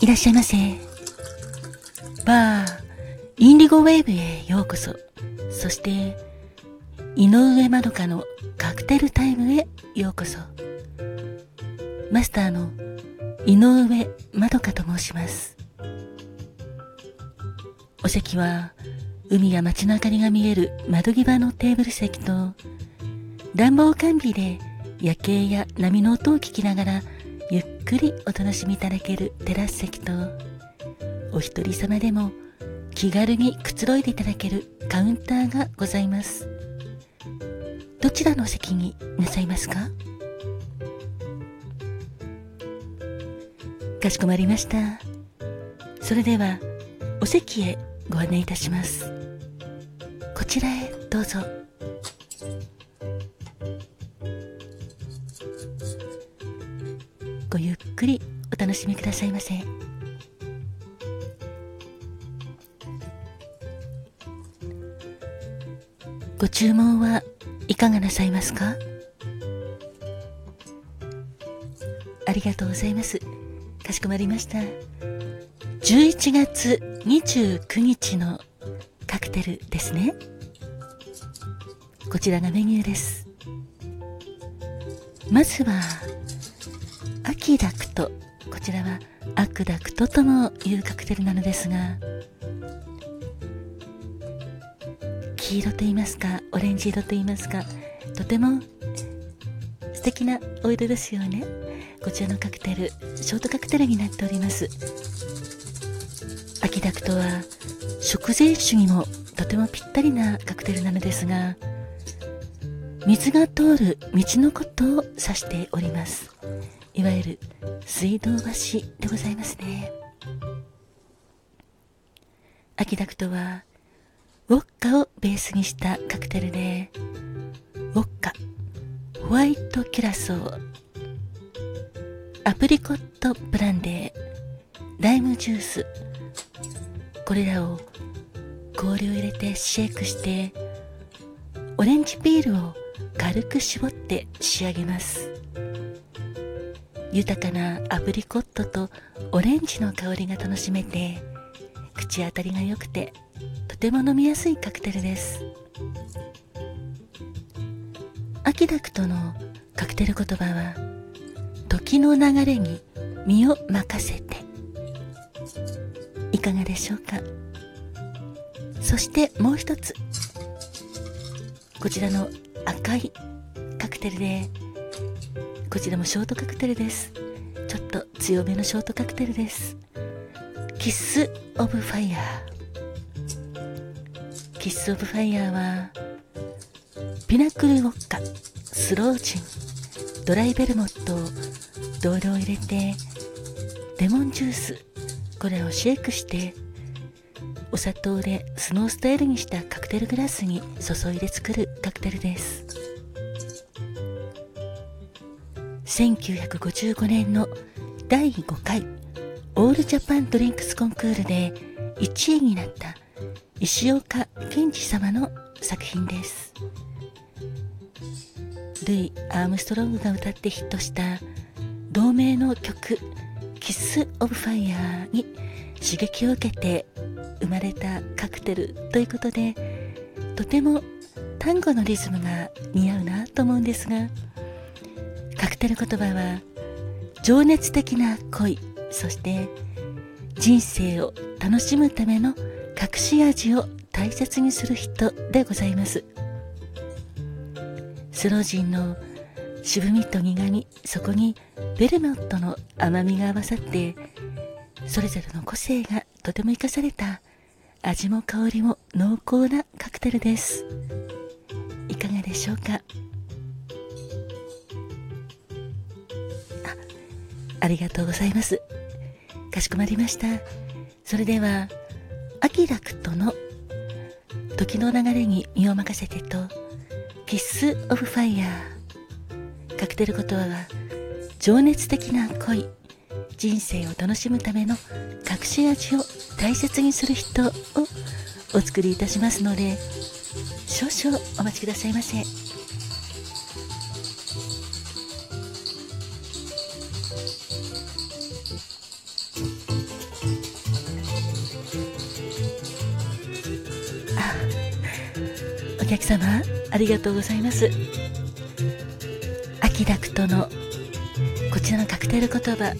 いらっしゃいませ。バー、インディゴウェーブへようこそ。そして、井上まどかのカクテルタイムへようこそ。マスターの井上まどかと申します。お席は、海や街の明かりが見える窓際のテーブル席と、暖房完備で夜景や波の音を聞きながらくりお楽しみいただけるテラス席と、お一人様でも気軽にくつろいでいただけるカウンターがございます。どちらの席になさいますか？かしこまりました。それでは、お席へご案内いたします。こちらへどうぞ。ごゆっくりお楽しみくださいませ。ご注文はいかがなさいますか？ありがとうございます。かしこまりました。11月29日のカクテルですね。こちらがメニューです。まずは、キダクト。こちらはアクダクトともいうカクテルなのですが、黄色と言いますか、オレンジ色と言いますか、とても素敵なお色ですよね。こちらのカクテル、ショートカクテルになっております。アキダクトは食前酒にもとてもぴったりなカクテルなのですが、水が通る道のことを指しております。いわゆる水道橋でございますね。アキダクトはウォッカをベースにしたカクテルで、ウォッカ、ホワイトキュラソー、アプリコットブランデー、ライムジュース、これらを氷を入れてシェイクして、オレンジピールを軽く絞って仕上げます。豊かなアプリコットとオレンジの香りが楽しめて、口当たりが良くてとても飲みやすいカクテルです。アキダクトのカクテル言葉は時の流れに身を任せて。いかがでしょうか？そしてもう一つ。こちらの赤いカクテルでこちらもショートカクテルです。ちょっと強めのショートカクテルです。キス・オブ・ファイヤー。キス・オブ・ファイヤーはピナクル・ウォッカスロージンドライベルモットを同量入れてレモンジュースこれをシェイクしてお砂糖でスノースタイルにしたカクテルグラスに注いで作るカクテルです。1955年の第5回オールジャパンドリンクスコンクールで1位になった石岡健二様の作品です。ルイ・アームストロングが歌ってヒットした同名の曲「キス・オブ・ファイヤー」に刺激を受けて生まれたカクテルということでとても単語のリズムが似合うなと思うんですがカクテル言葉は情熱的な恋そして人生を楽しむための隠し味を大切にする人でございます。スロージンの渋みと苦みそこにベルモットの甘みが合わさってそれぞれの個性がとても生かされた味も香りも濃厚なカクテルです。いかがでしょうか？ありがとうございます。かしこまりました。それでは、アキラクトの時の流れに身を任せてと、キス・オブ・ファイヤー。カクテル言葉は、情熱的な恋、人生を楽しむための隠し味を大切にする人をお作りいたしますので、少々お待ちくださいませ。お客様ありがとうございます。アキダクトのこちらのカクテル言葉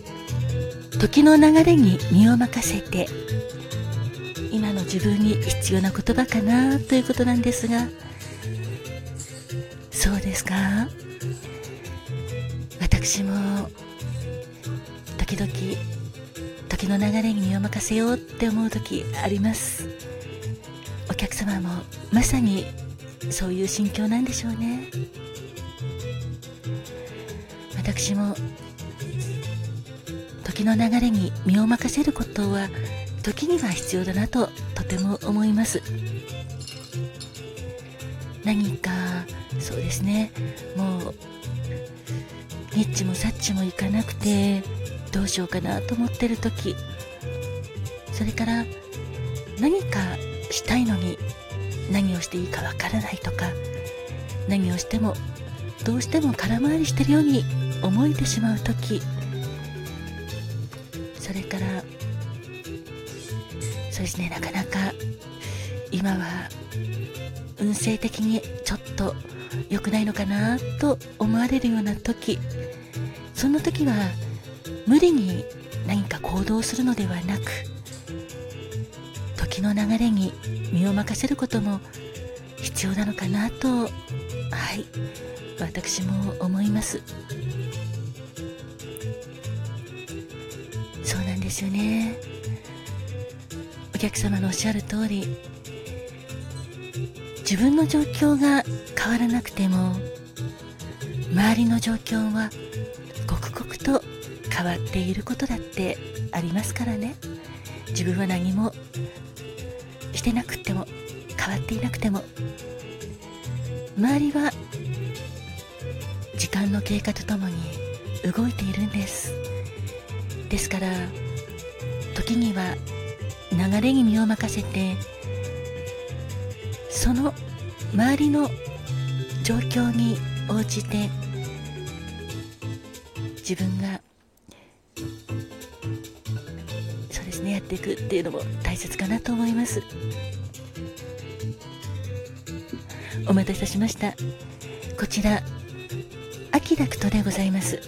時の流れに身を任せて今の自分に必要な言葉かなということなんですがそうですか？私も時々時の流れに身を任せようって思う時あります。客様もまさにそういう心境なんでしょうね。私も時の流れに身を任せることは時には必要だなととても思います。何かそうですね。もうニッチもサッチもいかなくてどうしようかなと思ってる時。それから何かしたいのに何をしていいかわからないとか何をしてもどうしても空回りしてるように思えてしまう時それからそうですねなかなか今は運勢的にちょっと良くないのかなと思われるような時そんな時は無理に何か行動するのではなくの流れに身を任せることも必要なのかなとはい私も思います。そうなんですよね。お客様のおっしゃる通り自分の状況が変わらなくても周りの状況は刻々と変わっていることだってありますからね。自分は何もしてなくても変わっていなくても周りは時間の経過とともに動いているんです。ですから時には流れに身を任せてその周りの状況に応じて自分がっていくっていうのも大切かなと思います。お待たせしました。こちらアキダクトでございます。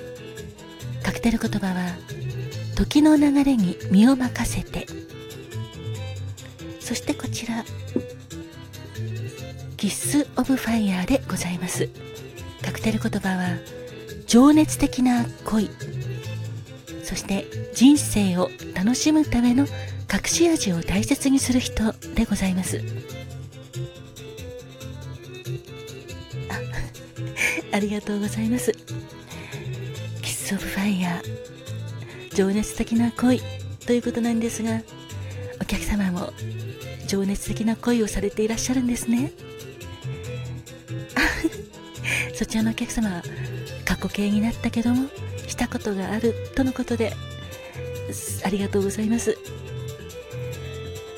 カクテル言葉は時の流れに身を任せて。そしてこちらキッス・オブ・ファイヤーでございます。カクテル言葉は情熱的な恋。そして人生を楽しむための隠し味を大切にする人でございます。あ ありがとうございます。キス・オブ・ファイヤー。情熱的な恋ということなんですがお客様も情熱的な恋をされていらっしゃるんですね。そちらのお客様は過去形になったけどもことがあるとのことでありがとうございます、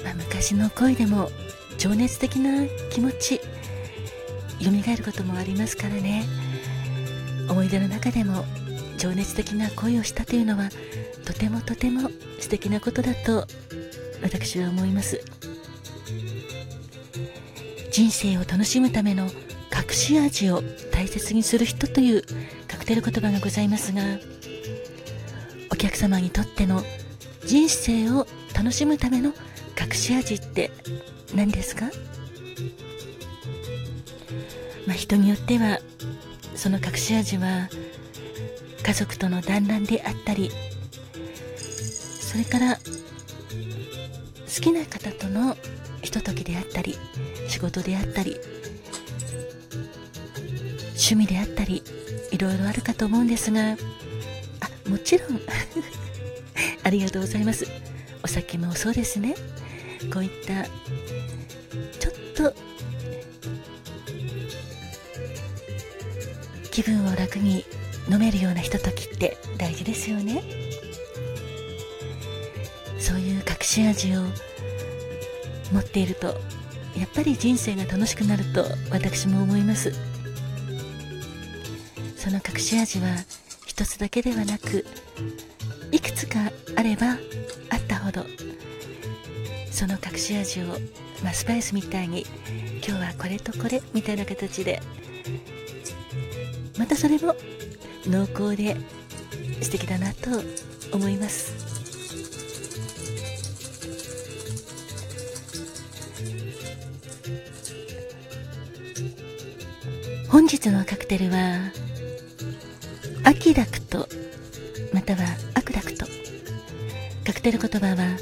まあ、昔の恋でも情熱的な気持ち蘇ることもありますからね。思い出の中でも情熱的な恋をしたというのはとてもとても素敵なことだと私は思います。人生を楽しむための隠し味を大切にする人というカクテル言葉がございますが客様にとっての人生を楽しむための隠し味って何ですか、まあ、人によってはその隠し味は家族との団らんであったりそれから好きな方とのひとときであったり仕事であったり趣味であったりいろいろあるかと思うんですがもちろん。ありがとうございます。お酒もそうですね。こういったちょっと気分を楽に飲めるようなひとときって大事ですよね。そういう隠し味を持っているとやっぱり人生が楽しくなると私も思います。その隠し味は一つだけではなくいくつかあればあったほどその隠し味をまあ、スパイスみたいに今日はこれとこれみたいな形でまたそれも濃厚で素敵だなと思います。本日のカクテルはアキラクト。またはアクラクト。カクテル言葉は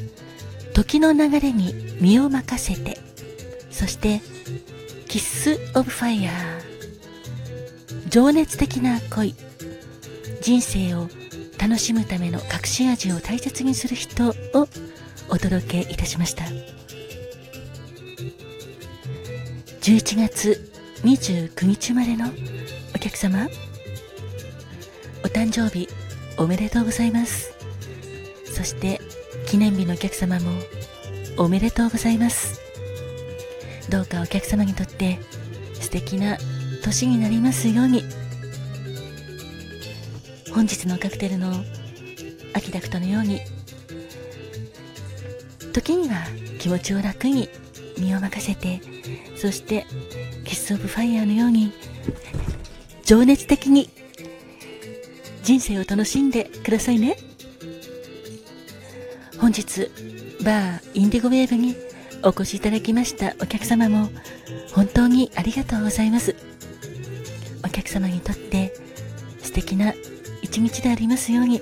時の流れに身を任せて。そしてキッス・オブ・ファイヤー情熱的な恋。人生を楽しむための隠し味を大切にする人をお届けいたしました。11月29日までのお客様。誕生日おめでとうございます。そして記念日のお客様もおめでとうございます。どうかお客様にとって素敵な年になりますように。本日のカクテルのアキダクトのように時には気持ちを楽に身を任せてそしてキス・オブ・ファイヤーのように情熱的に人生を楽しんでくださいね本日バーインディゴウェーブにお越しいただきましたお客様も本当にありがとうございますお客様にとって素敵な一日でありますように。